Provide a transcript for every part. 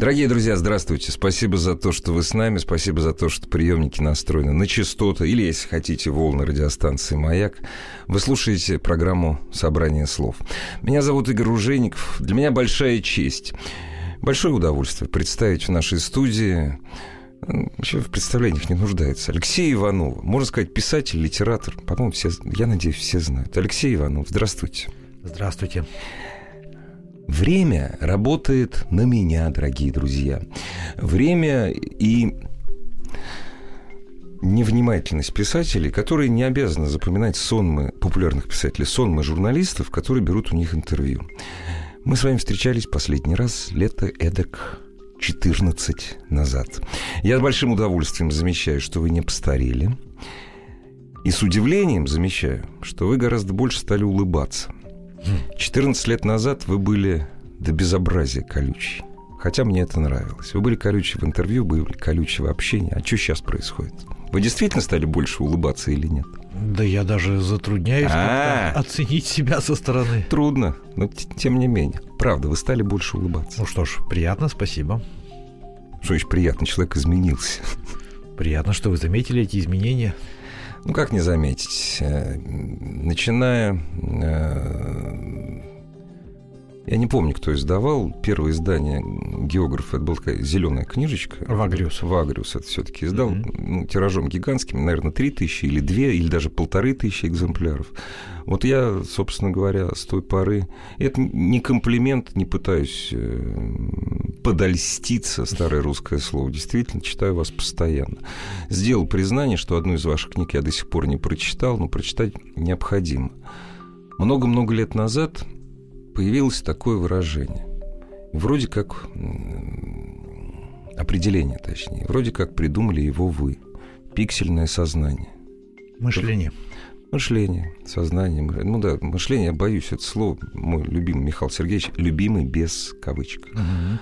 Дорогие друзья, здравствуйте. Спасибо за то, что вы с нами. Спасибо за то, что приемники настроены на частоты или, если хотите, волны радиостанции «Маяк». Вы слушаете программу «Собрание слов». Меня зовут Игорь Ружейников. Для меня большая честь, большое удовольствие представить в нашей студии вообще в представлениях не нуждается. Алексей Иванов, можно сказать, писатель, литератор. По-моему, все, я надеюсь, все знают. Алексей Иванов, здравствуйте. Здравствуйте. Время работает на меня, дорогие друзья. Время и невнимательность писателей, которые не обязаны запоминать сонмы популярных писателей, сонмы журналистов, которые берут у них интервью. Мы с вами встречались последний раз лето эдак 14 назад. Я с большим удовольствием замечаю, что вы не постарели. И с удивлением замечаю, что вы гораздо больше стали улыбаться. 14 лет назад вы были до безобразия колючий. Хотя мне это нравилось. Вы были колючие в интервью, были колючие в общении. А что сейчас происходит? Вы действительно стали больше улыбаться или нет? Да я даже затрудняюсь А. оценить себя со стороны. Трудно, но тем не менее. Правда, вы стали больше улыбаться. Ну что ж, приятно, спасибо. Что очень приятно, человек изменился. Приятно, что вы заметили эти изменения. Ну, как не заметить? Э, Начиная... Я не помню, кто издавал. Первое издание географа, это была такая зеленая книжечка. Вагриус. Вагриус это все-таки издал. Мгм. Ну, тиражом гигантским, наверное, три тысячи или две, или даже полторы тысячи экземпляров. Вот я, собственно говоря, с той поры... Это не комплимент, не пытаюсь э, подольститься, старое русское слово. Действительно, читаю вас постоянно. Сделал признание, что одну из ваших книг я до сих пор не прочитал, но прочитать необходимо. Много-много лет назад появилось такое выражение. Вроде как определение, точнее. Вроде как придумали его вы. Пиксельное сознание. Мышление. Мышление, сознание. Ну да, мышление, я боюсь, это слово мой любимый Михаил Сергеевич, любимый без кавычек. Мгм.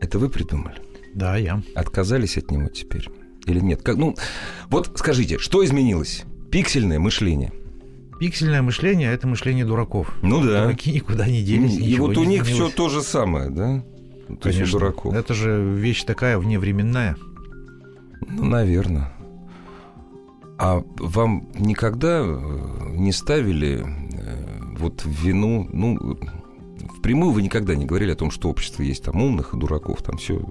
Это вы придумали? Да, я. Отказались от него теперь? Или нет? Как, ну, вот скажите, что изменилось? Пиксельное мышление. Пиксельное мышление – это мышление дураков. Ну да. Дураки никуда не делись, И вот у них все то же самое, да? То есть у Конечно. дураков. Это же вещь такая вневременная. Ну, наверное. А вам никогда э, не ставили э, вот вину, ну, впрямую вы никогда не говорили о том, что общество есть там умных и дураков, там все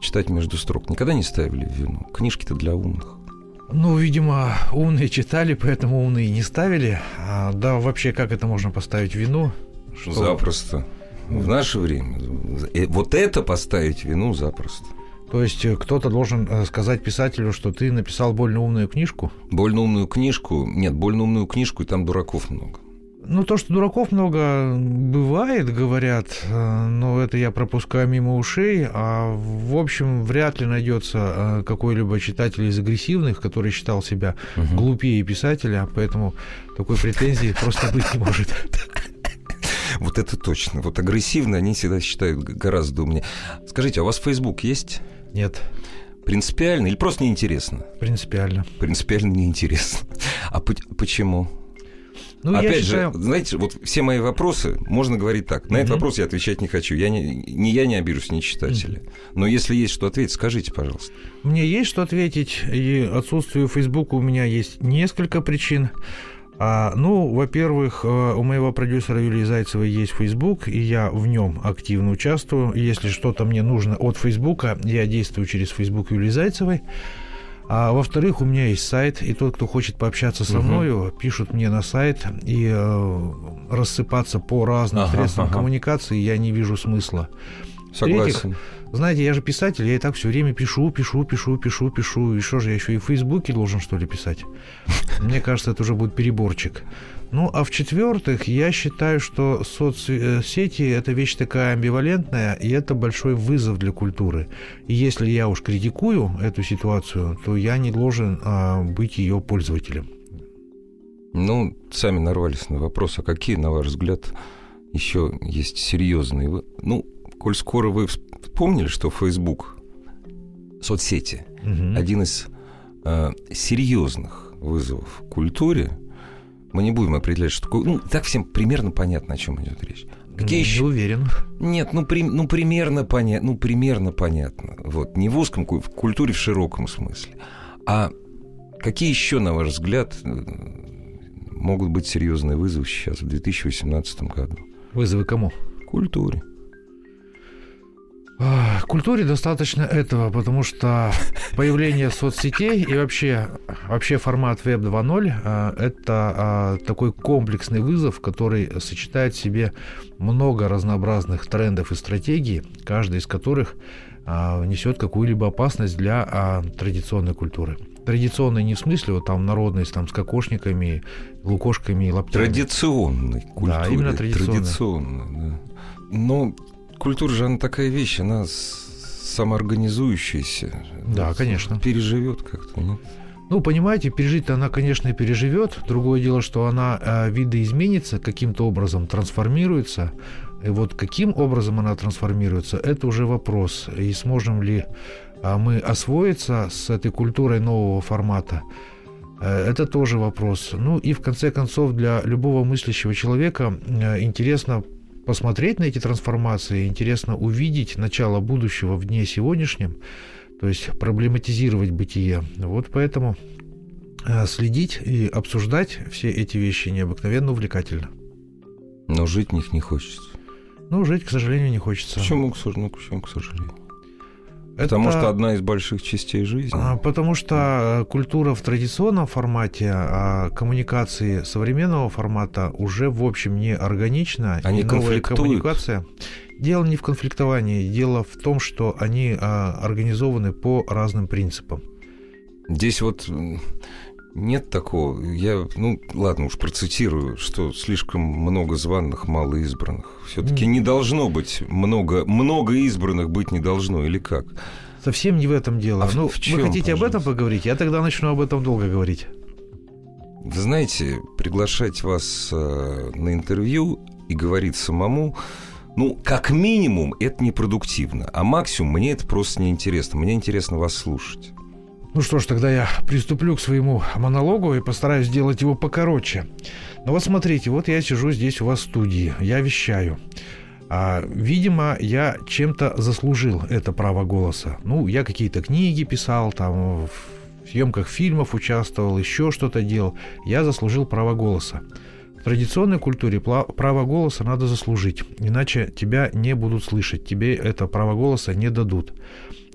читать между строк. Никогда не ставили в вину. Книжки-то для умных. Ну, видимо, умные читали, поэтому умные не ставили. А, да, вообще, как это можно поставить вину? Что- Запросто. В наше время. э, Вот это поставить вину запросто. То есть э, кто-то должен э, сказать писателю, что ты написал больно умную книжку? Больно умную книжку. Нет, больно умную книжку, и там дураков много. Ну, то, что дураков много бывает, говорят, э, но это я пропускаю мимо ушей, а в общем вряд ли найдется э, какой-либо читатель из агрессивных, который считал себя глупее писателя, поэтому такой претензии просто быть не может. Вот это точно. Вот агрессивно они всегда считают гораздо умнее. Скажите, а у вас Facebook есть? Нет, Принципиально или просто неинтересно? принципиально. Принципиально неинтересно. А по- почему? Ну, я Опять считаю... же, знаете, вот все мои вопросы, можно говорить так. На этот Мгм. вопрос я отвечать не хочу. Я не, ни я не обижусь, ни читатели. Но если есть что ответить, скажите, пожалуйста. Мне есть что ответить, и отсутствию Фейсбука у меня есть несколько причин. А, ну, во-первых, э, у моего продюсера Юлии Зайцевой есть Фейсбук, и я в нем активно участвую. Если что-то мне нужно от Фейсбука, я действую через Фейсбук Юлии Зайцевой. А во-вторых, у меня есть сайт, и тот, кто хочет пообщаться со мною, пишут мне на сайт, и э, рассыпаться по разным Ага, средствам ага. коммуникации я не вижу смысла. Согласен. Знаете, я же писатель, я и так все время пишу, пишу, пишу, пишу, пишу. И что же, я еще и в Фейсбуке должен, что ли, писать? Мне кажется, это уже будет переборчик. Ну, а в-четвертых, я считаю, что соцсети – это вещь такая амбивалентная, и это большой вызов для культуры. И если я уж критикую эту ситуацию, то я не должен а, быть ее пользователем. Ну, сами нарвались на вопрос, а какие, на ваш взгляд, еще есть серьезные? Ну, коль скоро вы вспомнили, что Facebook, соцсети, угу. один из э, серьезных вызовов культуре, мы не будем определять, что такое. Ну, так всем примерно понятно, о чем идет речь. Какие не еще? уверен. Нет, ну, при... ну примерно понятно, ну примерно понятно. Вот не в узком, в культуре в широком смысле. А какие еще, на ваш взгляд, могут быть серьезные вызовы сейчас в 2018 году? Вызовы кому? Культуре. Культуре достаточно этого, потому что появление соцсетей и вообще, вообще формат Web 2.0 а, – это а, такой комплексный вызов, который сочетает в себе много разнообразных трендов и стратегий, каждый из которых а, несет какую-либо опасность для традиционной культуры. Традиционной не в смысле вот там народной, там с кокошниками, лукошками и лаптями. Традиционной культуры. Да, именно традиционной. традиционной да. Но культура же она такая вещь, она самоорганизующаяся. Да, конечно. Переживет как-то, нет? Ну, понимаете, пережить-то она, конечно, переживет. Другое дело, что она э, видоизменится, каким-то образом трансформируется. И вот каким образом она трансформируется, это уже вопрос. И сможем ли э, мы освоиться с этой культурой нового формата, э, это тоже вопрос. Ну и в конце концов для любого мыслящего человека э, интересно посмотреть на эти трансформации, интересно увидеть начало будущего в дне сегодняшнем, то есть проблематизировать бытие. Вот поэтому э, следить и обсуждать все эти вещи необыкновенно увлекательно. Но жить в них не хочется. Ну, жить, к сожалению, не хочется. Почему, к сожалению? Почему, к сожалению? Потому это... что одна из больших частей жизни. А, потому что э, культура в традиционном формате, а коммуникации современного формата уже, в общем, не органична. Они конфликтуют. коммуникация. Дело не в конфликтовании, дело в том, что они а, организованы по разным принципам. Здесь вот нет такого. Я, ну, ладно, уж процитирую, что слишком много званных, мало избранных. Все-таки не должно быть много, много избранных быть не должно, или как? Совсем не в этом дело. А ну, в чем, вы хотите пожалуйста? об этом поговорить? Я тогда начну об этом долго говорить. Вы знаете, приглашать вас э, на интервью и говорить самому, ну, как минимум, это непродуктивно, а максимум мне это просто неинтересно. Мне интересно вас слушать. Ну что ж, тогда я приступлю к своему монологу и постараюсь сделать его покороче. Ну вот смотрите, вот я сижу здесь у вас в студии, я вещаю. А, видимо, я чем-то заслужил это право голоса. Ну, я какие-то книги писал, там в съемках фильмов участвовал, еще что-то делал. Я заслужил право голоса. В традиционной культуре право голоса надо заслужить, иначе тебя не будут слышать, тебе это право голоса не дадут.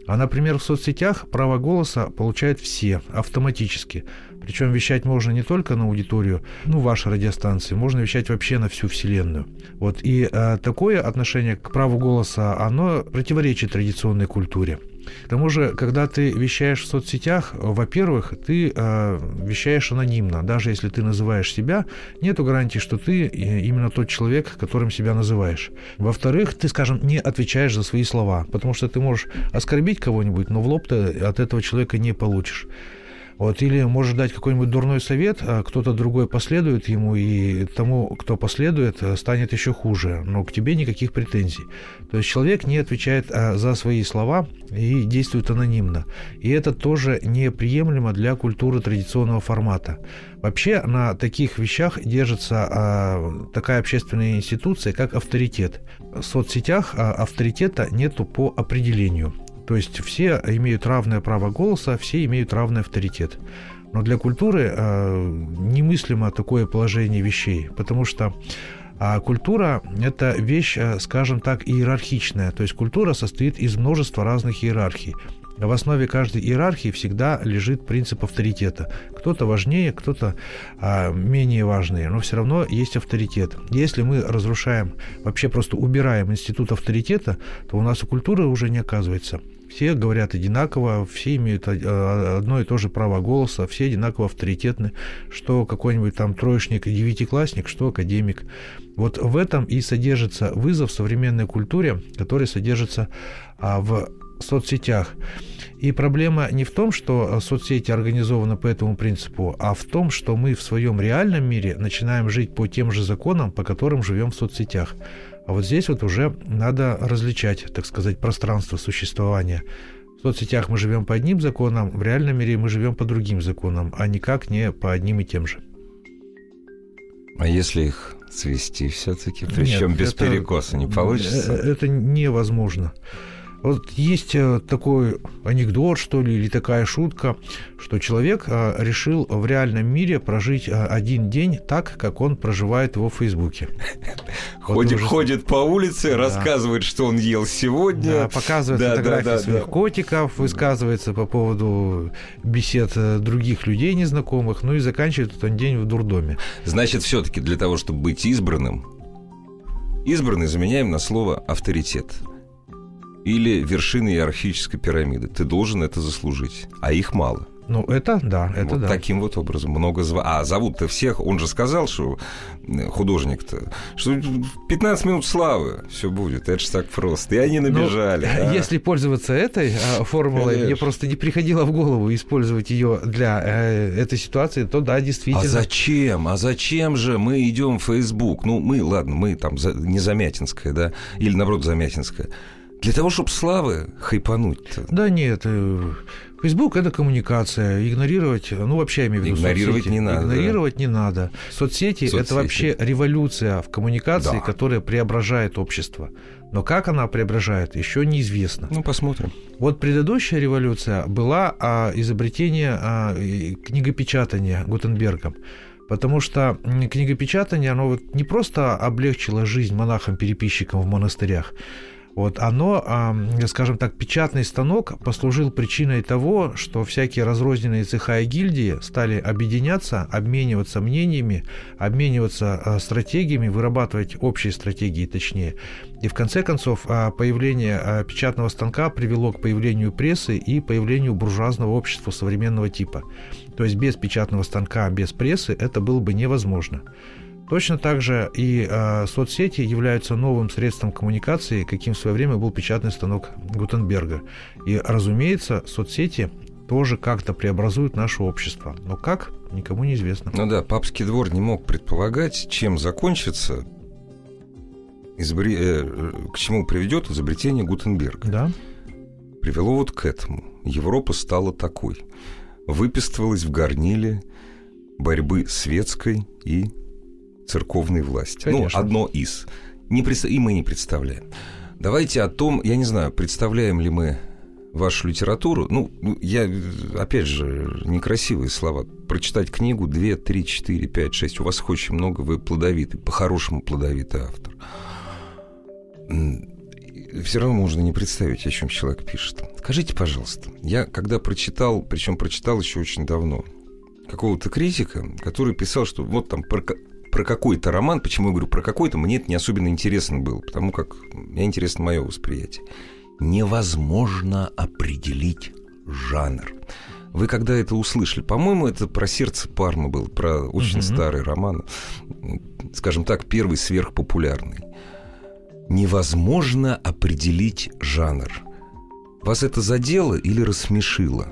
А, например, в соцсетях право голоса получают все автоматически. Причем вещать можно не только на аудиторию, ну, вашей радиостанции, можно вещать вообще на всю Вселенную. Вот. И э, такое отношение к праву голоса, оно противоречит традиционной культуре. К тому же, когда ты вещаешь в соцсетях, во-первых, ты э, вещаешь анонимно. Даже если ты называешь себя, нет гарантии, что ты именно тот человек, которым себя называешь. Во-вторых, ты, скажем, не отвечаешь за свои слова, потому что ты можешь оскорбить кого-нибудь, но в лоб ты от этого человека не получишь. Вот, или может дать какой-нибудь дурной совет, а кто-то другой последует ему, и тому, кто последует, станет еще хуже. Но к тебе никаких претензий. То есть человек не отвечает а, за свои слова и действует анонимно. И это тоже неприемлемо для культуры традиционного формата. Вообще на таких вещах держится а, такая общественная институция, как авторитет. В соцсетях а, авторитета нету по определению. То есть все имеют равное право голоса, все имеют равный авторитет. Но для культуры э, немыслимо такое положение вещей, потому что а культура – это вещь, э, скажем так, иерархичная. То есть культура состоит из множества разных иерархий. В основе каждой иерархии всегда лежит принцип авторитета. Кто-то важнее, кто-то а, менее важный, но все равно есть авторитет. Если мы разрушаем, вообще просто убираем институт авторитета, то у нас у культуры уже не оказывается. Все говорят одинаково, все имеют а, одно и то же право голоса, все одинаково авторитетны, что какой-нибудь там троечник и девятиклассник, что академик. Вот в этом и содержится вызов современной культуре, который содержится а, в соцсетях. И проблема не в том, что соцсети организованы по этому принципу, а в том, что мы в своем реальном мире начинаем жить по тем же законам, по которым живем в соцсетях. А вот здесь вот уже надо различать, так сказать, пространство существования. В соцсетях мы живем по одним законам, в реальном мире мы живем по другим законам, а никак не по одним и тем же. А если их свести все-таки, причем Нет, без это, перекоса, не получится? Э, это невозможно. Вот есть э, такой анекдот, что ли, или такая шутка, что человек э, решил в реальном мире прожить э, один день так, как он проживает его в Фейсбуке. Ходит, уже... ходит по улице, да. рассказывает, что он ел сегодня. Да, показывает да, фотографии да, да, своих да. котиков, высказывается по поводу бесед других людей незнакомых, ну и заканчивает этот день в дурдоме. Значит, все-таки для того, чтобы быть избранным, избранный заменяем на слово авторитет или вершины иерархической пирамиды. Ты должен это заслужить, а их мало. Ну, это да, это вот да. Таким вот образом. Много зв... А, зовут-то всех, он же сказал, что художник-то, что 15 минут славы все будет. Это же так просто. И они ну, набежали. Ну, а. Если пользоваться этой а, формулой, Конечно. мне просто не приходило в голову использовать ее для э, этой ситуации, то да, действительно. А зачем? А зачем же мы идем в Facebook? Ну, мы, ладно, мы там не Замятинская, да, или наоборот Замятинская. Для того, чтобы славы хайпануть -то. Да нет, Facebook э, – это коммуникация. Игнорировать, ну, вообще я имею в виду Игнорировать соцсети. не надо. Игнорировать да. не надо. Соцсети, соцсети – это вообще революция в коммуникации, да. которая преображает общество. Но как она преображает, еще неизвестно. Ну, посмотрим. Вот предыдущая революция была а, изобретение а, книгопечатания Гутенбергом. Потому что книгопечатание, оно вот не просто облегчило жизнь монахам-переписчикам в монастырях, вот оно, скажем так, печатный станок послужил причиной того, что всякие разрозненные цеха и гильдии стали объединяться, обмениваться мнениями, обмениваться а, стратегиями, вырабатывать общие стратегии точнее. И в конце концов а, появление а, печатного станка привело к появлению прессы и появлению буржуазного общества современного типа. То есть без печатного станка, без прессы это было бы невозможно. Точно так же и э, соцсети являются новым средством коммуникации, каким в свое время был печатный станок Гутенберга. И, разумеется, соцсети тоже как-то преобразуют наше общество. Но как, никому не известно. Ну да, папский двор не мог предполагать, чем закончится, изобре... э, к чему приведет изобретение Гутенберга. Да. Привело вот к этому. Европа стала такой. Выписывалась в горниле борьбы светской и церковной власти. Ну, Конечно. Ну, одно из. Не пред... И мы не представляем. Давайте о том, я не знаю, представляем ли мы вашу литературу. Ну, я, опять же, некрасивые слова. Прочитать книгу 2, 3, 4, 5, 6. У вас их очень много, вы плодовитый, по-хорошему плодовитый автор. Все равно можно не представить, о чем человек пишет. Скажите, пожалуйста, я когда прочитал, причем прочитал еще очень давно, какого-то критика, который писал, что вот там про какой-то роман, почему я говорю про какой-то, мне это не особенно интересно было, потому как мне интересно мое восприятие. Невозможно определить жанр. Вы когда это услышали, по-моему, это про сердце Пармы был, про очень угу. старый роман, скажем так, первый сверхпопулярный. Невозможно определить жанр. Вас это задело или рассмешило?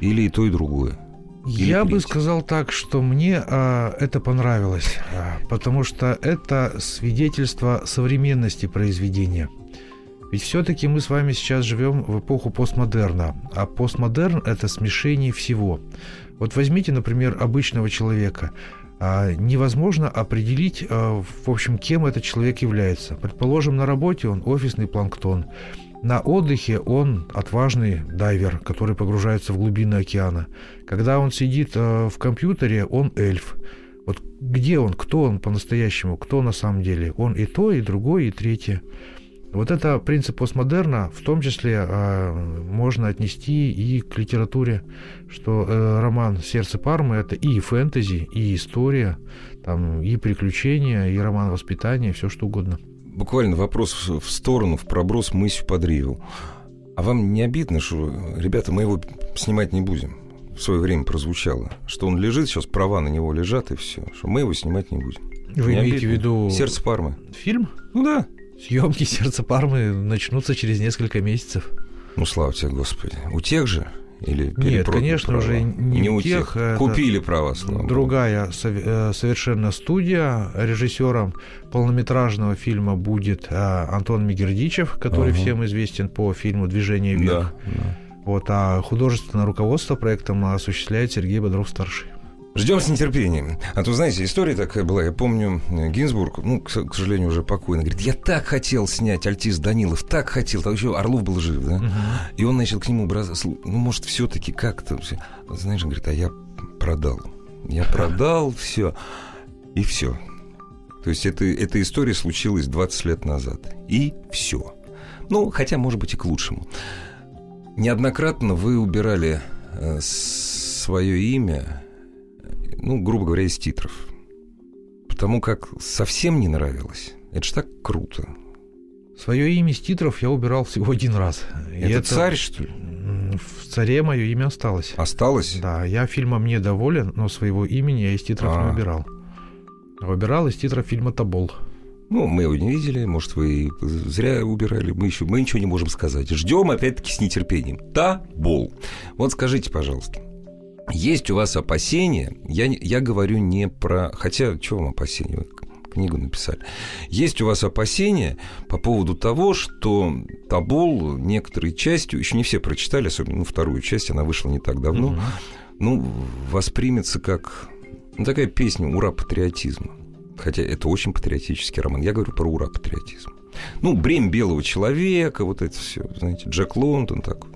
Или и то, и другое? Я бы сказал так, что мне а, это понравилось, а, потому что это свидетельство современности произведения. Ведь все-таки мы с вами сейчас живем в эпоху постмодерна, а постмодерн это смешение всего. Вот возьмите, например, обычного человека. А, невозможно определить, а, в общем, кем этот человек является. Предположим, на работе он офисный планктон. На отдыхе он отважный дайвер, который погружается в глубины океана. Когда он сидит э, в компьютере, он эльф. Вот где он, кто он по-настоящему, кто на самом деле? Он и то, и другое, и третье. Вот это принцип постмодерна, в том числе э, можно отнести и к литературе, что э, роман «Сердце Пармы» — это и фэнтези, и история, там, и приключения, и роман воспитания, все что угодно буквально вопрос в сторону, в проброс мысью под Риву. А вам не обидно, что, ребята, мы его снимать не будем? В свое время прозвучало, что он лежит, сейчас права на него лежат, и все, что мы его снимать не будем. Вы не имеете обидно? в виду... «Сердце Пармы». Фильм? Ну да. Съемки «Сердца Пармы» начнутся через несколько месяцев. Ну, слава тебе, Господи. У тех же? Или Нет, конечно права? же, не, не у тех. тех. Купили права, богу. Другая э, совершенно студия. Режиссером полнометражного фильма будет э, Антон Мигердичев, который Ага. всем известен по фильму «Движение вверх». Да, да. Вот, а художественное руководство проектом осуществляет Сергей Бодров-старший. Ждем с нетерпением. А то, знаете, история такая была. Я помню, э, Гинзбург, ну, к, к сожалению, уже покойный, говорит, я так хотел снять Альтис Данилов, так хотел. Так еще Орлов был жив, да? И он начал к нему браться. «Слу- Ну, может, все-таки как-то... всё». Знаешь, он говорит, а я продал. Я продал все. И все. То есть это, эта история случилась 20 лет назад. И все. Ну, хотя, может быть, и к лучшему. Неоднократно вы убирали э, свое имя, ну, грубо говоря, из титров. Потому как совсем не нравилось. Это ж так круто. Свое имя из титров я убирал всего один раз. И это, царь, что ли? В царе мое имя осталось. Осталось? Да, я фильмом недоволен, но своего имени я из титров А. не убирал. Выбирал из титров фильма «Тобол». Ну, мы его не видели, может, вы зря убирали, мы еще, мы ничего не можем сказать. Ждем, опять-таки, с нетерпением. Табол. Вот скажите, пожалуйста, есть у вас опасения, я, я говорю не про... Хотя, что вам опасения? Вы книгу написали. Есть у вас опасения по поводу того, что Табол некоторой частью, еще не все прочитали, особенно ну, вторую часть, она вышла не так давно, Мгм. ну, воспримется как ну, такая песня «Ура, патриотизма». Хотя это очень патриотический роман. Я говорю про «Ура, патриотизм». Ну, «Бремя белого человека», вот это все, знаете, Джек Лондон так.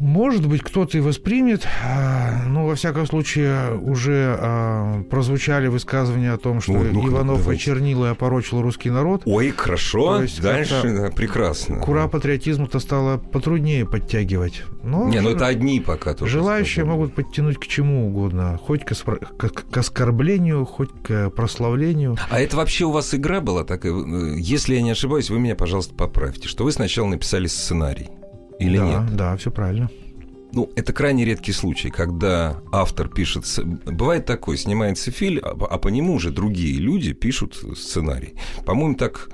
Может быть, кто-то и воспримет, а, но во всяком случае уже а, прозвучали высказывания о том, что Ну, ну-ка, Иванов давайте. очернил и опорочил русский народ. Ой, хорошо, То есть дальше да, прекрасно. Кура патриотизму-то стало потруднее подтягивать. Но Не, ну это одни пока только. Желающие сказали. могут подтянуть к чему угодно, хоть к, оспро- к- к оскорблению, хоть к прославлению. А это вообще у вас игра была такая? э, Если я не ошибаюсь, вы меня, пожалуйста, поправьте, что вы сначала написали сценарий. Или да, нет? Да, все правильно. Ну, это крайне редкий случай, когда автор пишет... Бывает такое, снимается фильм, а а по нему уже другие люди пишут сценарий. По-моему, так...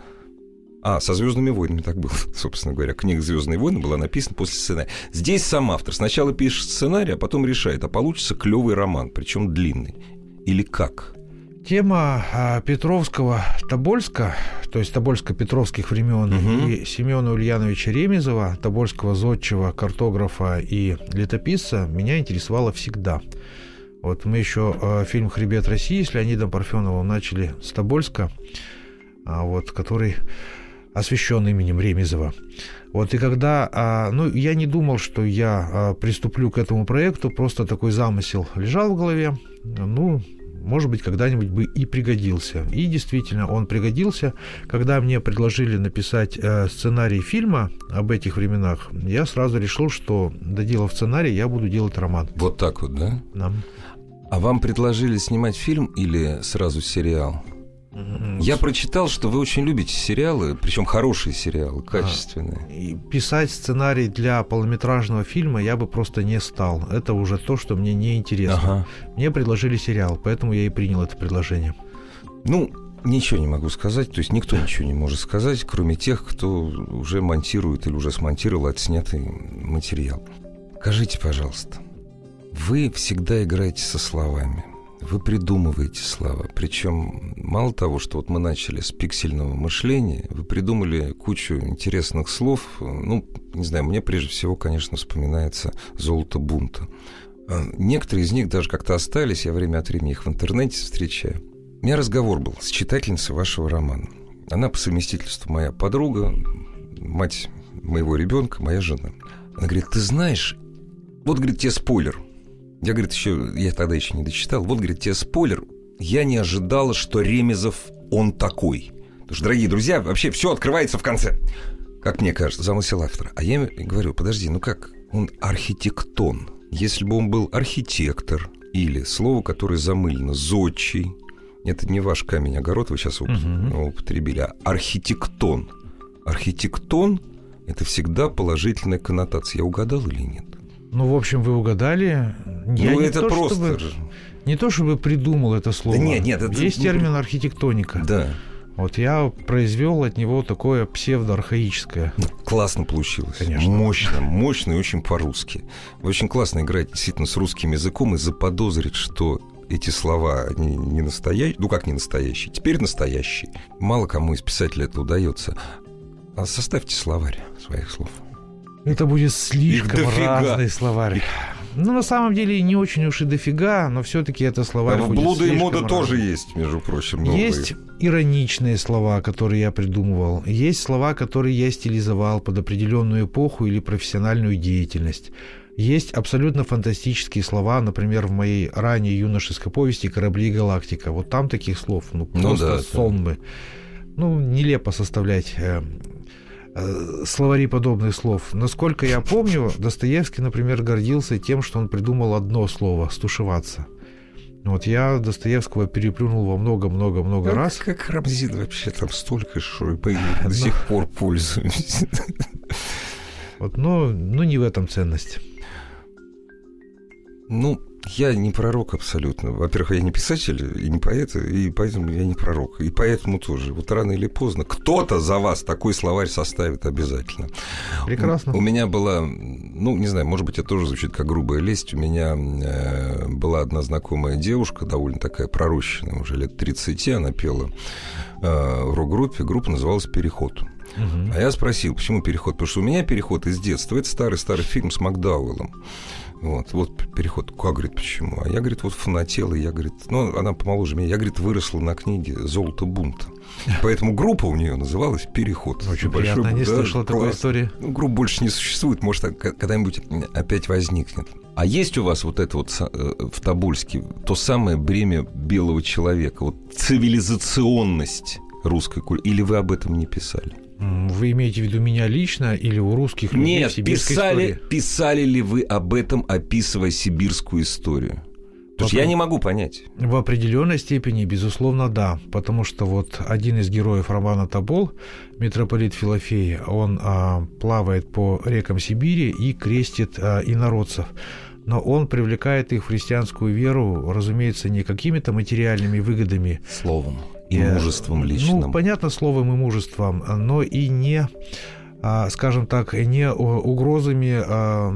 А, со Звездными войнами так было, собственно говоря. Книга Звездные войны была написана после сценария. Здесь сам автор сначала пишет сценарий, а потом решает, а получится клевый роман, причем длинный. Или как? Тема а, Петровского Тобольска, то есть Тобольско-Петровских времен Мгм. и Семена Ульяновича Ремезова, Тобольского зодчего, картографа и летописца, меня интересовало всегда. Вот мы еще а, фильм «Хребет России» с Леонидом Парфеновым начали с Тобольска, а, вот, который освящен именем Ремезова. Вот и когда, а, ну, я не думал, что я а, приступлю к этому проекту, просто такой замысел лежал в голове, ну, может быть, когда-нибудь бы и пригодился. И действительно, он пригодился. Когда мне предложили написать э, сценарий фильма об этих временах, я сразу решил, что, доделав сценарий, я буду делать роман. Вот так вот, да? Да. А вам предложили снимать фильм или сразу сериал? Я прочитал, что вы очень любите сериалы, причем хорошие сериалы, качественные. И писать сценарий для полнометражного фильма я бы просто не стал. Это уже то, что мне не интересно. Ага. Мне предложили сериал, поэтому я и принял это предложение. Ну, ничего не могу сказать. То есть никто ничего не может сказать, кроме тех, кто уже монтирует или уже смонтировал отснятый материал. Скажите, пожалуйста, вы всегда играете со словами. Вы придумываете слова. Причем мало того, что вот мы начали с пиксельного мышления, вы придумали кучу интересных слов. Ну, не знаю, мне прежде всего, конечно, вспоминается «Золото бунта». А Некоторые из них даже как-то остались, я время от времени их в интернете встречаю. У меня разговор был с читательницей вашего романа. Она по совместительству моя подруга, мать моего ребенка, моя жена. Она говорит, ты знаешь, вот, говорит, тебе спойлер. Я, говорит, еще, я тогда еще не дочитал. Вот, говорит, тебе спойлер. Я не ожидала, что Ремезов он такой. Потому что, дорогие друзья, вообще все открывается в конце. Как мне кажется, замысел автора. А я говорю, подожди, ну как? Он архитектон. Если бы он был архитектор или слово, которое замылено, зодчий, это не ваш камень огород, вы сейчас уп- Мгм. употребили, а архитектон. Архитектон – это всегда положительная коннотация. Я угадал или нет? Ну, в общем, вы угадали. Я ну, не это то, просто... чтобы- не то, чтобы придумал это слово. нет, нет, это- Есть термин архитектоника. Да. Вот я произвел от него такое псевдоархаическое. Ну, классно получилось. Конечно. Мощно, мощно и очень по-русски. Очень классно играете действительно с русским языком и заподозрить, что эти слова они не настоящие, ну как не настоящие, теперь настоящие. Мало кому из писателей это удается. А составьте словарь своих слов. Это будет слишком разный словарь. Ну, на самом деле, не очень уж и дофига, но все-таки это словарь А в блуда и мода тоже разный. есть, между прочим. новые. Есть ироничные слова, которые я придумывал. Есть слова, которые я стилизовал под определенную эпоху или профессиональную деятельность. Есть абсолютно фантастические слова, например, в моей ранней юношеской повести «Корабли и галактика». Вот там таких слов, ну, Ну просто да, да. сонмы. Ну, нелепо составлять э, словари подобных слов. Насколько я помню, Достоевский, например, гордился тем, что он придумал одно слово – «стушеваться». Вот я Достоевского переплюнул во много-много-много Ну, раз. Как Рамзин вообще там столько, что и до сих пор пользуемся. Вот, но, но не в этом ценность. Ну, я не пророк абсолютно. Во-первых, я не писатель и не поэт, и поэтому я не пророк. И поэтому тоже. Вот рано или поздно кто-то за вас такой словарь составит обязательно. Прекрасно. У меня была, ну, не знаю, может быть, это тоже звучит как грубая лесть. У меня э, была одна знакомая девушка, довольно такая пророщенная, уже лет 30, она пела э, в рок-группе. Группа называлась «Переход». Мгм. А я спросил, почему переход? Потому что у меня переход из детства. Это старый-старый фильм с Макдауэллом. Вот, вот переход. Как, говорит, почему? А я, говорит, вот фанатела, я, говорит, ну, она помоложе меня, я, говорит, выросла на книге «Золото бунта». Поэтому группа у нее называлась «Переход». Очень Большой приятно, не да, слышал такой истории. Ну, групп больше не существует, может, когда-нибудь опять возникнет. А есть у вас вот это вот э, в Тобольске то самое бремя белого человека, вот цивилизационность русской культуры? Или вы об этом не писали? Вы имеете в виду меня лично или у русских людей Нет, в сибирской писали, истории? писали ли вы об этом, описывая сибирскую историю? Потому что я не могу понять. В определенной степени, безусловно, да. Потому что вот один из героев романа Тобол, митрополит Филофей, он а, плавает по рекам Сибири и крестит а, инородцев. Но он привлекает их в христианскую веру, разумеется, не какими-то материальными выгодами, Словом и Э, мужеством личным. Ну, понятно, словом и мужеством, но и не, а, скажем так, не угрозами а,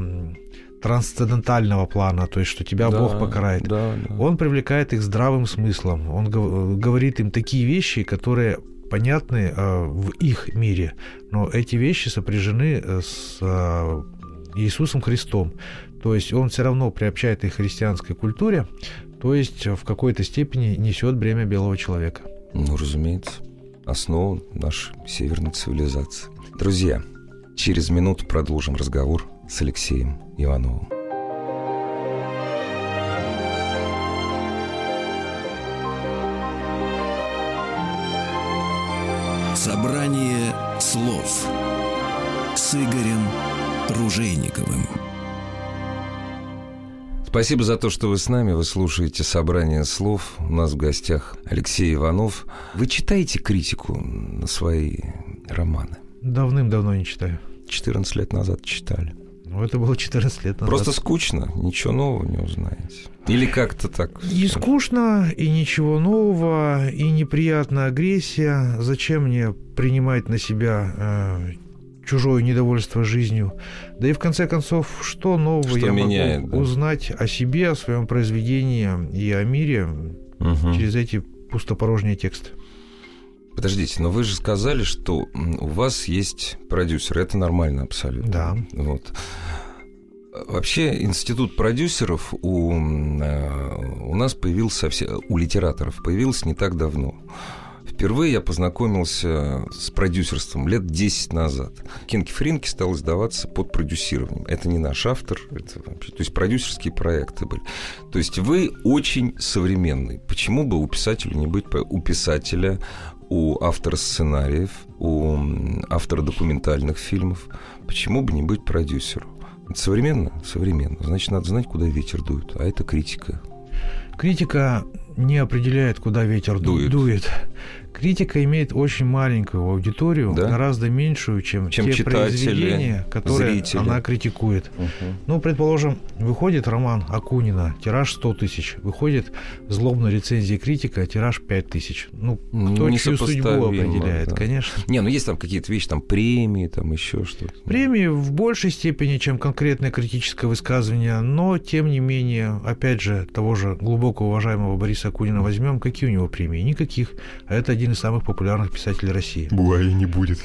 трансцендентального плана, то есть, что тебя Да, Бог покарает. да, да. Он привлекает их здравым смыслом. Он гов- говорит им такие вещи, которые понятны а, в их мире, но эти вещи сопряжены э, с Иисусом Христом. То есть он все равно приобщает их к христианской культуре, то есть в какой-то степени несет бремя белого человека. Ну, разумеется, основа нашей северной цивилизации. Друзья, через минуту продолжим разговор с Алексеем Ивановым. Собрание слов с Игорем Ружейниковым. Спасибо за то, что вы с нами. Вы слушаете собрание слов. У нас в гостях Алексей Иванов. Вы читаете критику на свои романы? Давным-давно не читаю. 14 лет назад читали. Ну, это было 14 лет назад. Просто скучно, ничего нового не узнаете. Или как-то так. И скучно, и ничего нового, и неприятная агрессия. Зачем мне принимать на себя э, чужое недовольство жизнью? Да и в конце концов, что нового Что я меняет, могу да? узнать о себе, о своем произведении и о мире Мгм. через эти пустопорожние тексты? Подождите, но вы же сказали, что у вас есть продюсер. Это нормально абсолютно. Да. Вот. Вообще институт продюсеров у, э, у нас появился у литераторов появился не так давно. Впервые я познакомился с продюсерством лет 10 назад. Кинки Фринки стал издаваться под продюсированием. Это не наш автор, это вообще, то есть продюсерские проекты были. То есть вы очень современный. Почему бы у писателя не быть у писателя, у автора сценариев, у автора документальных фильмов? Почему бы не быть продюсером? Это современно? Современно. Значит, надо знать, куда ветер дует. А это критика. Критика не определяет, куда ветер ду- Дует. дует. Критика имеет очень маленькую аудиторию, Да? гораздо меньшую, чем, Чем те читатели, произведения, которые зрители. она критикует. Ну, предположим, выходит роман Акунина, тираж 100 тысяч, выходит злобная рецензия критика, тираж 5 тысяч. Ну, Ну, кто чью судьбу определяет, да. конечно. Не, ну есть там какие-то вещи, там премии, там еще что-то. Премии в большей степени, чем конкретное критическое высказывание, но, тем не менее, опять же, того же глубоко уважаемого Бориса Акунина возьмем, какие у него премии? Никаких. А это один из самых популярных писателей России. Буаи не будет.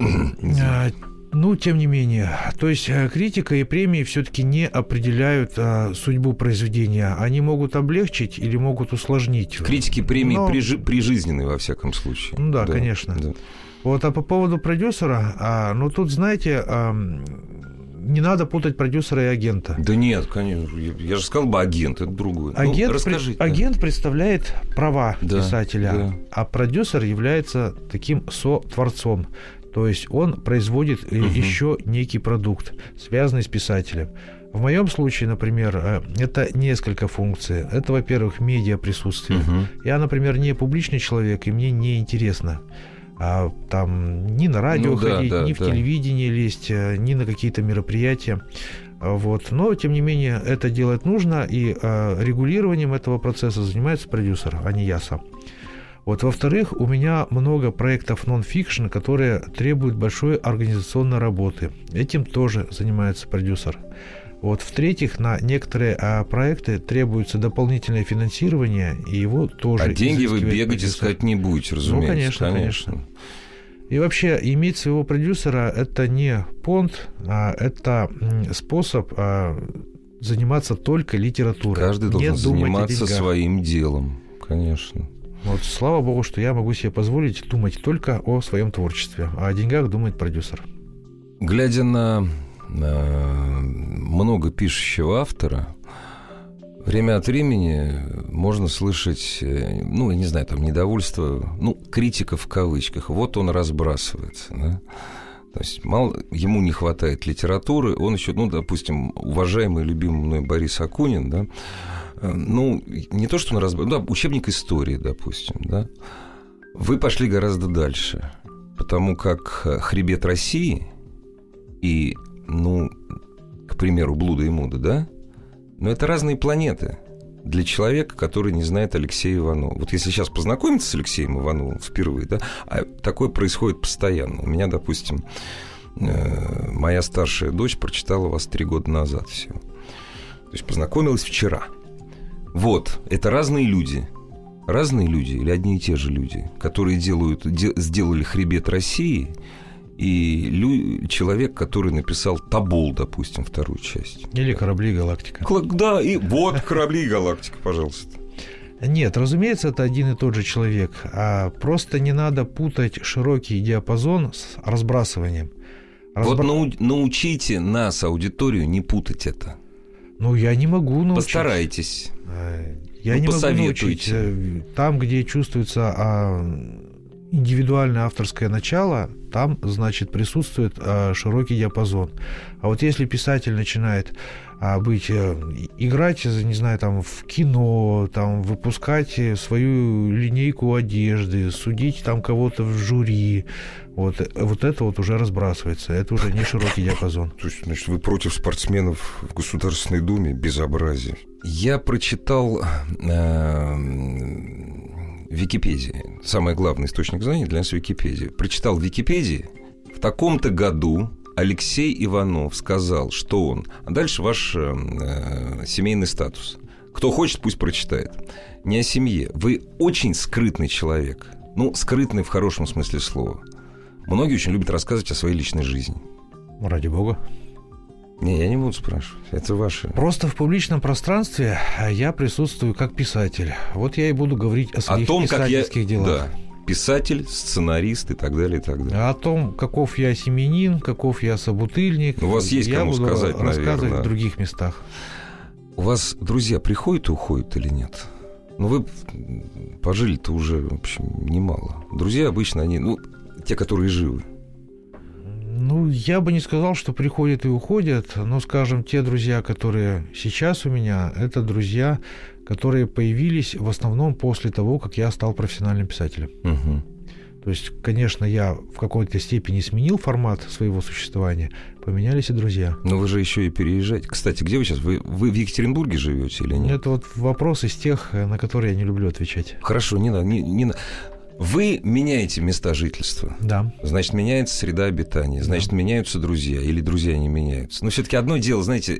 А, Ну, тем не менее, то есть э, критика и премии все-таки не определяют а, судьбу произведения. Они могут облегчить или могут усложнить. Критики премии Но- прижи- прижизненные, во всяком случае. Ну да, конечно. да. Вот, а по поводу продюсера, а, ну тут, знаете, а, не надо путать продюсера и агента. Да нет, конечно. Я, же сказал бы агент, это другое. Ну, Агент, пред- расскажите. агент представляет права Да, писателя, да. а продюсер является таким со-творцом. То есть он производит э, Мгм. еще некий продукт, связанный с писателем. В моем случае, например, э, это несколько функций. Это, во-первых, медиа присутствие. Мгм. Я, например, не публичный человек, и мне не интересно а, там ни на радио Ну да, ходить, да, ни в да. телевидение лезть, э, ни на какие-то мероприятия. Вот. Но, тем не менее, это делать нужно, и э, регулированием этого процесса занимается продюсер, а не я сам. Вот, во-вторых, у меня много проектов нон-фикшн, которые требуют большой организационной работы. Этим тоже занимается продюсер. Вот, в-третьих, на некоторые а, проекты требуется дополнительное финансирование, и его тоже А деньги вы бегать искать не будете, разумеется. Ну, конечно, И вообще, иметь своего продюсера – это не понт, а это способ а, заниматься только литературой. Каждый не должен о заниматься своим делом, конечно. Вот, слава богу, что я могу себе позволить думать только о своем творчестве, а о деньгах думает продюсер. Глядя на много пишущего автора, время от времени можно слышать, э, ну, я не знаю, там, недовольство, ну, критика в кавычках. Вот он разбрасывается, да? То есть мало, ему не хватает литературы, он еще, ну, допустим, уважаемый, любимый мной Борис Акунин, да, э, ну, не то, что он разбрасывает, да, учебник истории, допустим, да, вы пошли гораздо дальше, потому как э, «Хребет России» и, ну, к примеру, «Блуда и Муда», да, но это разные планеты для человека, который не знает Алексея Иванова. Вот если сейчас познакомиться с Алексеем Ивановым впервые, да, а такое происходит постоянно. У меня, допустим, э, моя старшая дочь прочитала вас три года назад всего. То есть познакомилась вчера. Вот, это разные люди. Разные люди или одни и те же люди, которые делают, де- сделали хребет России, и лю- человек, который написал Табол, допустим, вторую часть. Или корабли «Галактика». Кла- Да, и вот корабли и галактика, пожалуйста. Нет, разумеется, это один и тот же человек. А просто не надо путать широкий диапазон с разбрасыванием. Вот Разбра- нау- научите нас, аудиторию, не путать это. Ну, я не могу научить. Постарайтесь. Э, Я Ну, не могу научить. Э, Там, где чувствуется а, индивидуальное авторское начало, там, значит, присутствует а, широкий диапазон. А вот если писатель начинает а, быть, э, играть, не знаю, там, в кино, там, выпускать э, свою линейку одежды, судить там кого-то в жюри, вот, э, вот это вот уже разбрасывается, это уже не широкий диапазон. То есть, значит, вы против спортсменов в Государственной Думе? Безобразие. Я прочитал э, Википедии. Самый главный источник знаний для нас Википедия. Прочитал в Википедии. В таком-то году Алексей Иванов сказал, что он... А дальше ваш э, э, семейный статус. Кто хочет, пусть прочитает. Не о семье. Вы очень скрытный человек. Ну, скрытный в хорошем смысле слова. Многие очень любят рассказывать о своей личной жизни. Ради бога. Не, я не буду спрашивать. Это ваше. Просто в публичном пространстве я присутствую как писатель. Вот я и буду говорить о О своих том, как я... писательских делах. Да. Писатель, сценарист и так далее, и так далее. О том, каков я семенин, каков я собутыльник. У вас есть я кому буду сказать, рассказывать наверное. в других местах. У вас друзья приходят и уходят или нет? Ну, вы пожили-то уже, в общем, немало. Друзья обычно, они, ну, те, которые живы. Ну, я бы не сказал, что приходят и уходят, но, скажем, те друзья, которые сейчас у меня, это друзья, которые появились в основном после того, как я стал профессиональным писателем. Мгм. То есть, конечно, я в какой-то степени сменил формат своего существования, поменялись и друзья. Но вы же еще и переезжаете. Кстати, где вы сейчас? Вы, вы в Екатеринбурге живете или нет? Это вот вопрос из тех, на которые я не люблю отвечать. Хорошо, не надо. Не, не на- Вы меняете места жительства. Да. Значит, меняется среда обитания, значит, меняются друзья, или друзья не меняются. Но все-таки одно дело, знаете,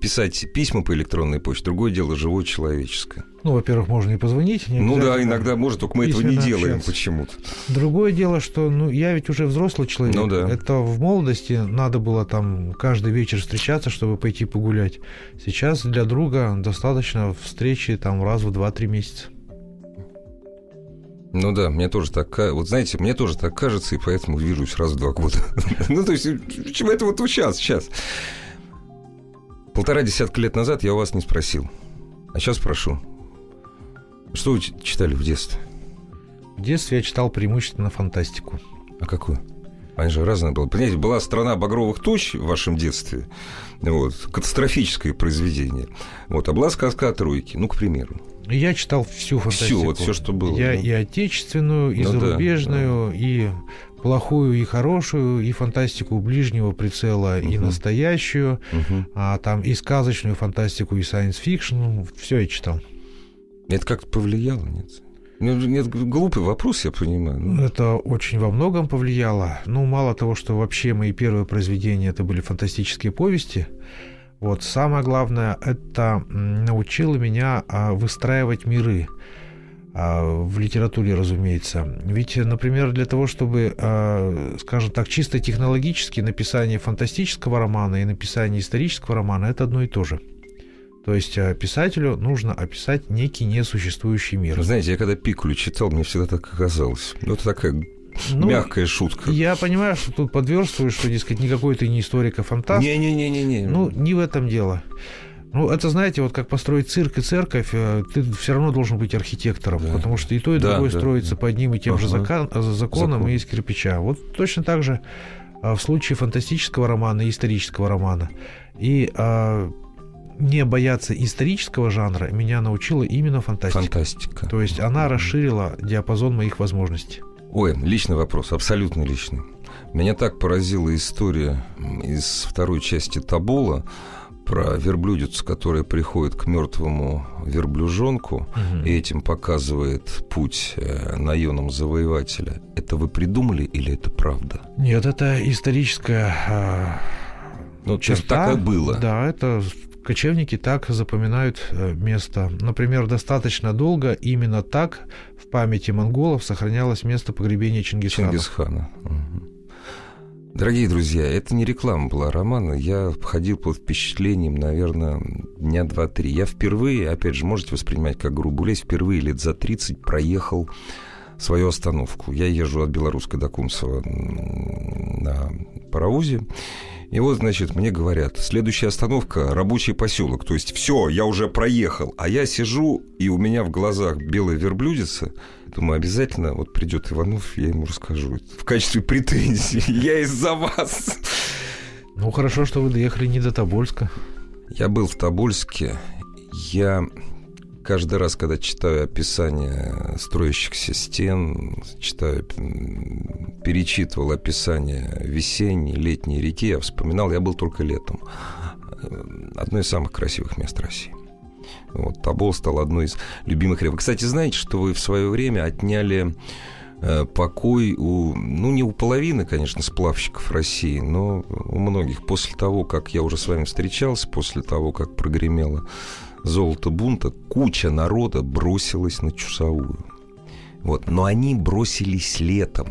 писать письма по электронной почте, другое дело живое человеческое. Ну, во-первых, можно и позвонить. не Ну да, иногда может, только мы этого не делаем почему-то. Другое дело, что ну, я ведь уже взрослый человек. Ну да. Это в молодости надо было там каждый вечер встречаться, чтобы пойти погулять. Сейчас для друга достаточно встречи там раз в 2-3 месяца. Ну да, мне тоже так Вот знаете, мне тоже так кажется, и поэтому вижусь раз в два года. Ну, то есть, почему это вот сейчас, сейчас? Полтора десятка лет назад я у вас не спросил. А сейчас спрошу. Что вы читали в детстве? В детстве я читал преимущественно фантастику. А какую? Они же разные были. Понимаете, была страна багровых туч в вашем детстве. Вот, катастрофическое произведение. Вот, а была сказка о тройке, ну, к примеру. И Я читал всю фантастику. вот всё, что было, Я ну. и отечественную, и Ну да, зарубежную, и плохую, и хорошую, и фантастику ближнего прицела, и Мгм. настоящую, Мгм. а там и сказочную фантастику, и science fiction. Все я читал. Это как-то повлияло, нет? Ну, Нет, глупый вопрос, я понимаю. Ну, Это очень во многом повлияло. Ну, мало того, что вообще мои первые произведения это были фантастические повести. Вот самое главное, это научило меня а, выстраивать миры а, в литературе, разумеется. Ведь, например, для того, чтобы, а, скажем так, чисто технологически написание фантастического романа и написание исторического романа это одно и то же. То есть писателю нужно описать некий несуществующий мир. Знаете, я когда Пикулю читал, мне всегда так оказалось. Ну, это такая Ну, мягкая шутка. Я понимаю, что тут подверстываешь, что, дескать, никакой ты не историк, а фантаст. Не-не-не-не-не. Ну, не в этом дело. Ну, это, знаете, вот как построить цирк и церковь, э, ты все равно должен быть архитектором, Да. потому что и то, и Да, другое да, строится да. по одним и тем же Ага. закон- э, законам Закон. и из кирпича. Вот точно так же а, в случае фантастического романа и исторического романа. И а, не бояться исторического жанра меня научила именно фантастика. Фантастика. То есть она расширила диапазон моих возможностей. Ой, личный вопрос, абсолютно личный. Меня так поразила история из второй части Табола про верблюдицу, которая приходит к мертвому верблюжонку и этим показывает путь э, наемам завоевателя. Это вы придумали или это правда? Нет, это историческая а, Ну, черта. так и было. Да, это кочевники так запоминают э, место. Например, достаточно долго именно так в памяти монголов сохранялось место погребения Чингисхана. Чингисхана. Мгм. Дорогие друзья, это не реклама была романа. Я ходил под впечатлением, наверное, дня два-три. Я впервые, опять же, можете воспринимать как грубую лезь, впервые лет за 30 проехал свою остановку. Я езжу от Белорусской до Кунцева м, на паровозе. И вот, значит, мне говорят, следующая остановка – рабочий поселок. То есть, все, я уже проехал. А я сижу, и у меня в глазах белая верблюдица. Думаю, обязательно вот придет Иванов, я ему расскажу. В качестве претензии. Я из-за вас. Ну, хорошо, что вы доехали не до Тобольска. Я был в Тобольске. Я каждый раз, когда читаю описание строящихся стен, читаю, перечитывал описание весенней, летней реки, я вспоминал, я был только летом. Э, Одно из самых красивых мест России. Вот, Тобол стал одной из любимых рек. Вы, Кстати, знаете, что вы в свое время отняли э, покой у, ну, не у половины, конечно, сплавщиков России, но у многих. После того, как я уже с вами встречался, после того, как прогремело золото бунта, куча народа бросилась на Чусовую. Вот. Но они бросились летом.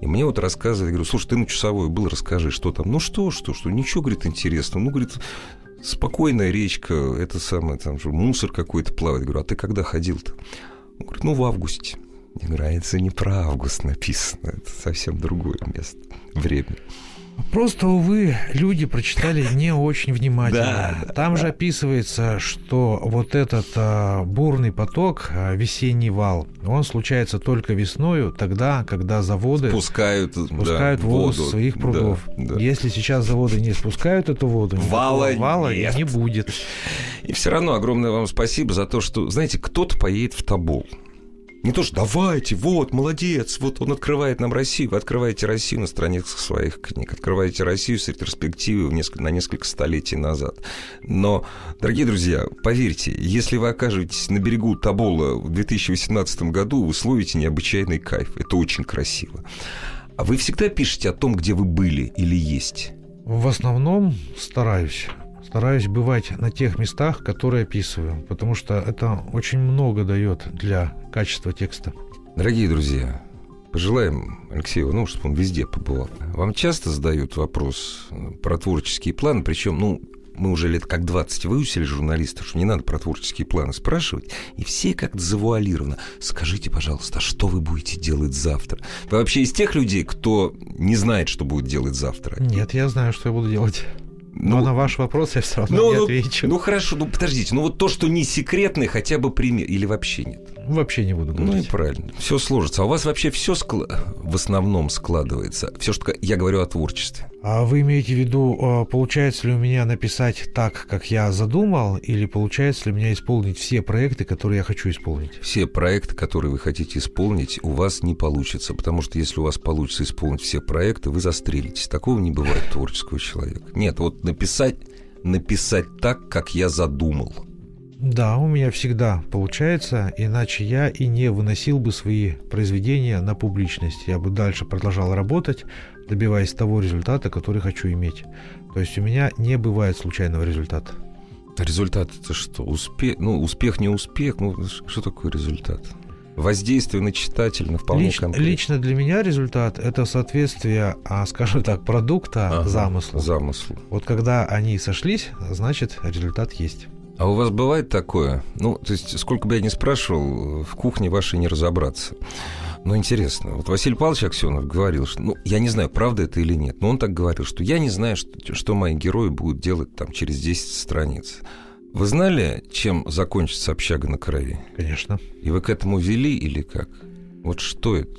И мне вот рассказывали, говорю, слушай, ты на Чусовой был, расскажи, что там. Ну что, что, что, ничего, говорит, интересного. Ну, говорит, спокойная речка, это самое, там же мусор какой-то плавает. Говорю, а ты когда ходил-то? Он говорит, ну, в августе. Я говорю, а это не про август написано, это совсем другое место, время. Просто, увы, люди прочитали не очень внимательно. Да, Там же описывается, что вот этот а, бурный поток, а, весенний вал, он случается только весною, тогда, когда заводы спускают, спускают да, воду, воду своих прудов. Да, да. Если сейчас заводы не спускают эту воду, вала, вала нет. не будет. И все равно огромное вам спасибо за то, что, знаете, кто-то поедет в Тобол. Не то, что давайте, вот, молодец, вот он открывает нам Россию. Вы открываете Россию на страницах своих книг, открываете Россию с ретроспективы несколько, на несколько столетий назад. Но, дорогие друзья, поверьте, если вы окажетесь на берегу Табола в 2018 году, вы словите необычайный кайф. Это очень красиво. А вы всегда пишете о том, где вы были или есть? В основном стараюсь стараюсь бывать на тех местах, которые описываю, потому что это очень много дает для качества текста. Дорогие друзья, пожелаем Алексею ну, чтобы он везде побывал. Вам часто задают вопрос про творческие планы, причем, ну, мы уже лет как 20 выусили журналистов, что не надо про творческие планы спрашивать, и все как-то завуалировано. Скажите, пожалуйста, а что вы будете делать завтра? Вы вообще из тех людей, кто не знает, что будет делать завтра? Нет, я знаю, что я буду делать. Но ну, на ваш вопрос я все равно ну, не ну, отвечу. Ну хорошо, ну подождите, ну вот то, что не секретный, хотя бы пример, или вообще нет? Вообще не буду говорить. Ну и правильно, все сложится. А у вас вообще все скла... в основном складывается. Все, что я говорю о творчестве. А вы имеете в виду, а, получается ли у меня написать так, как я задумал, или получается ли у меня исполнить все проекты, которые я хочу исполнить? Все проекты, которые вы хотите исполнить, у вас не получится, потому что если у вас получится исполнить все проекты, вы застрелитесь. Такого не бывает творческого человека. Нет, вот написать, написать так, как я задумал. Да, у меня всегда получается, иначе я и не выносил бы свои произведения на публичность. Я бы дальше продолжал работать, добиваясь того результата, который хочу иметь. То есть у меня не бывает случайного результата. Результат это что? Успех? Ну, успех не успех. Ну, что такое результат? Воздействие на читателя на вполне Лич, Лично для меня результат – это соответствие, а, скажем так, продукта ага, замыслу. Замыслу. Вот когда они сошлись, значит, результат есть. А у вас бывает такое? Ну, то есть, сколько бы я ни спрашивал, в кухне вашей не разобраться. Но интересно, вот Василий Павлович Аксенов говорил, что, ну, я не знаю, правда это или нет, но он так говорил, что я не знаю, что, что мои герои будут делать там через 10 страниц. Вы знали, чем закончится общага на крови? Конечно. И вы к этому вели или как? Вот что это?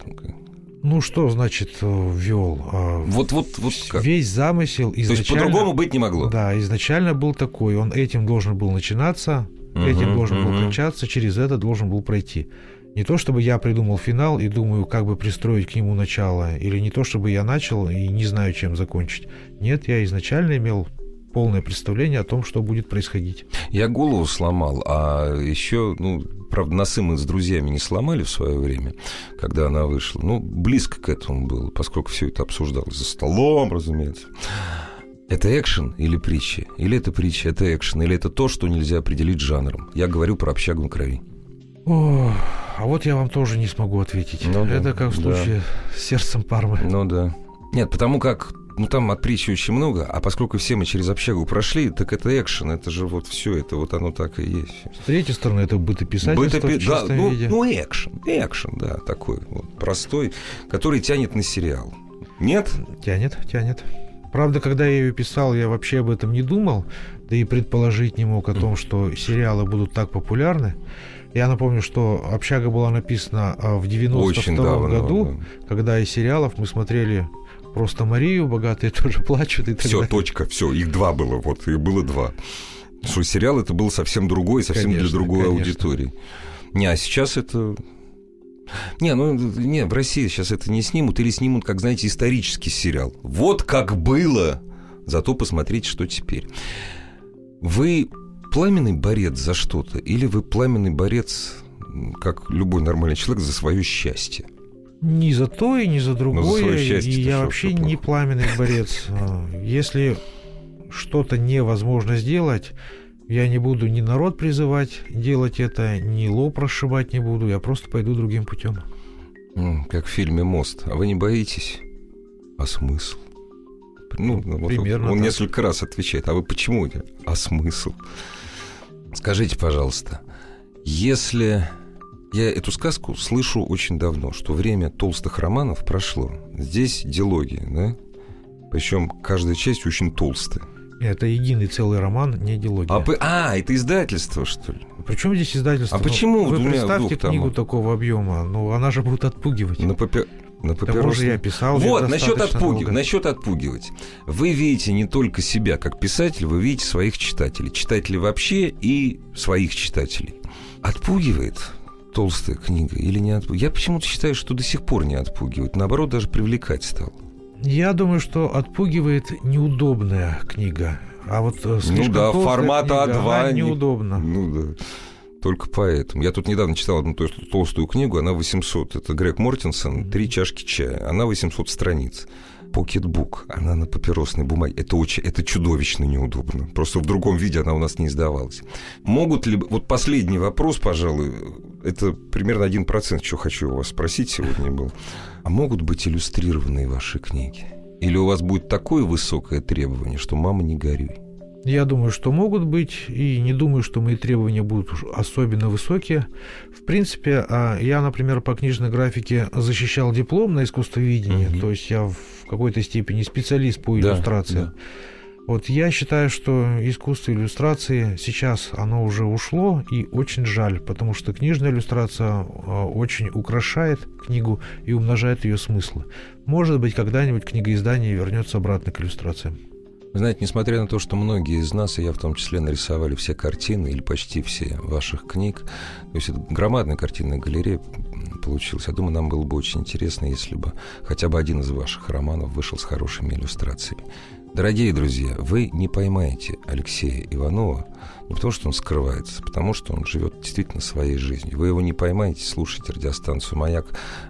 Ну что значит э, вел? А, вот, вот, вот как? Весь замысел изначально... То есть по-другому быть не могло? Да, изначально был такой. Он этим должен был начинаться, угу, этим должен угу. был кончаться, через это должен был пройти. Не то, чтобы я придумал финал и думаю, как бы пристроить к нему начало, или не то, чтобы я начал и не знаю, чем закончить. Нет, я изначально имел полное представление о том, что будет происходить. Я голову сломал, а еще, ну, правда, носы мы с друзьями не сломали в свое время, когда она вышла. Ну, близко к этому было, поскольку все это обсуждалось за столом, разумеется. Это экшен или притча? Или это притча, это экшен? Или это то, что нельзя определить жанром? Я говорю про общагу на крови. О, а вот я вам тоже не смогу ответить. Ну, это да, как в случае да. с сердцем Пармы. Ну да. Нет, потому как ну там от притчи очень много, а поскольку все мы через общагу прошли, так это экшен, это же вот все, это вот оно так и есть. С третьей стороны, это бытописательство Бытопи... в да, ну, виде. ну, экшен, экшен, да, такой вот простой, который тянет на сериал. Нет? Тянет, тянет. Правда, когда я ее писал, я вообще об этом не думал, да и предположить не мог о том, что сериалы будут так популярны. Я напомню, что «Общага» была написана а, в 92 году, да. когда из сериалов мы смотрели просто Марию, богатые тоже плачут и так Все, точка, все, их два было, вот, их было два. Что сериал это был совсем другой, совсем конечно, для другой конечно. аудитории. Не, а сейчас это не, ну, не, в России сейчас это не снимут, или снимут, как, знаете, исторический сериал. Вот как было, зато посмотрите, что теперь. Вы пламенный борец за что-то, или вы пламенный борец, как любой нормальный человек, за свое счастье? Ни за то и ни за другое. За счастье, и я вообще не пламенный борец. А, если что-то невозможно сделать, я не буду ни народ призывать делать это, ни лоб расшибать не буду, я просто пойду другим путем. Как в фильме «Мост». А вы не боитесь? А смысл? Ну, ну Примерно он, он несколько раз отвечает. А вы почему? А смысл? Скажите, пожалуйста, если я эту сказку слышу очень давно, что время толстых романов прошло. Здесь диалоги, да? Причем каждая часть очень толстая. Это единый целый роман, не дилогия. А, а, это издательство, что ли? Причем здесь издательство? А почему Вы представьте книгу томах? такого объема. Ну, она же будет отпугивать. На, папе- на же я писал Вот, насчет отпугивать. долго. Насчет отпугивать. Вы видите не только себя как писатель, вы видите своих читателей. Читателей вообще и своих читателей. Отпугивает толстая книга или не отпугивает? Я почему-то считаю, что до сих пор не отпугивает. Наоборот, даже привлекать стал. Я думаю, что отпугивает неудобная книга. А вот э, слишком ну да, формата книга, А2. она не- неудобно. Ну да. Только поэтому. Я тут недавно читал одну тол- толстую книгу, она 800. Это Грег Мортенсон, «Три чашки чая». Она 800 страниц. Покетбук, она на папиросной бумаге. Это очень, это чудовищно неудобно. Просто в другом виде она у нас не издавалась. Могут ли... Вот последний вопрос, пожалуй, это примерно 1%, что хочу у вас спросить сегодня был. А могут быть иллюстрированные ваши книги? Или у вас будет такое высокое требование, что «мама, не горюй»? Я думаю, что могут быть, и не думаю, что мои требования будут уж особенно высокие. В принципе, а, я, например, по книжной графике защищал диплом на искусствоведении, Мгм. то есть я в какой-то степени специалист по Да, иллюстрациям. Вот я считаю, что искусство иллюстрации сейчас оно уже ушло, и очень жаль, потому что книжная иллюстрация а, очень украшает книгу и умножает ее смыслы. Может быть, когда-нибудь книгоиздание вернется обратно к иллюстрациям. Вы знаете, несмотря на то, что многие из нас, и я в том числе, нарисовали все картины, или почти все ваших книг, то есть это громадная картинная галерея получилась. Я думаю, нам было бы очень интересно, если бы хотя бы один из ваших романов вышел с хорошими иллюстрациями. Дорогие друзья, вы не поймаете Алексея Иванова не потому, что он скрывается, а потому что он живет действительно своей жизнью. Вы его не поймаете, слушайте радиостанцию «Маяк».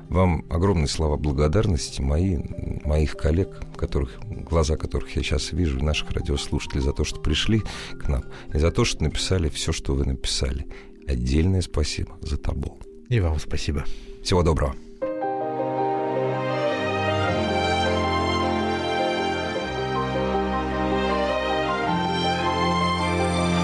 Вам огромные слова благодарности мои, моих коллег, которых, глаза которых я сейчас вижу, и наших радиослушателей, за то, что пришли к нам, и за то, что написали все, что вы написали. Отдельное спасибо за табу. И вам спасибо. Всего доброго.